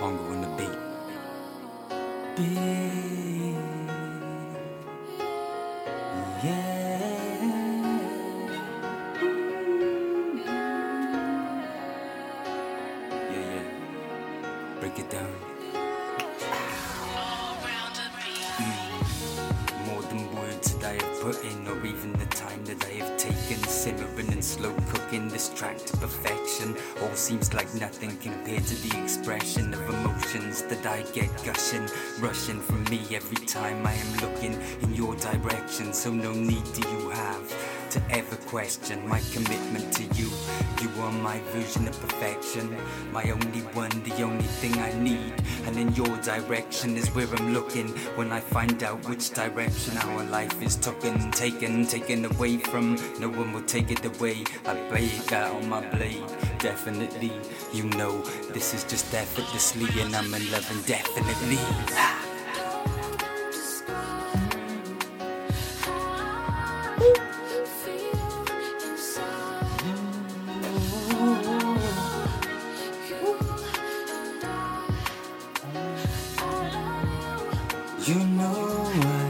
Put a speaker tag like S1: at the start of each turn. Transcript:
S1: Pongo on the beat. Beat. Yeah. Yeah. Break it down. Mm. More than words that I have put in, or even the time that I have taken. Simmering and slow cooking this track to perfection. All seems like nothing compared to the expression of emotions that I get gushing, rushing from me every time I am looking in your direction. So, no need do you have to ever question my commitment to you. You are my version of perfection, my only one, the only thing I need. And in your direction is where I'm looking when I find out which direction our life is taken, taken, taken away from. No one will take it away. I bake out on my blade. Definitely, you know, this is just effortlessly, and I'm in love indefinitely. You know I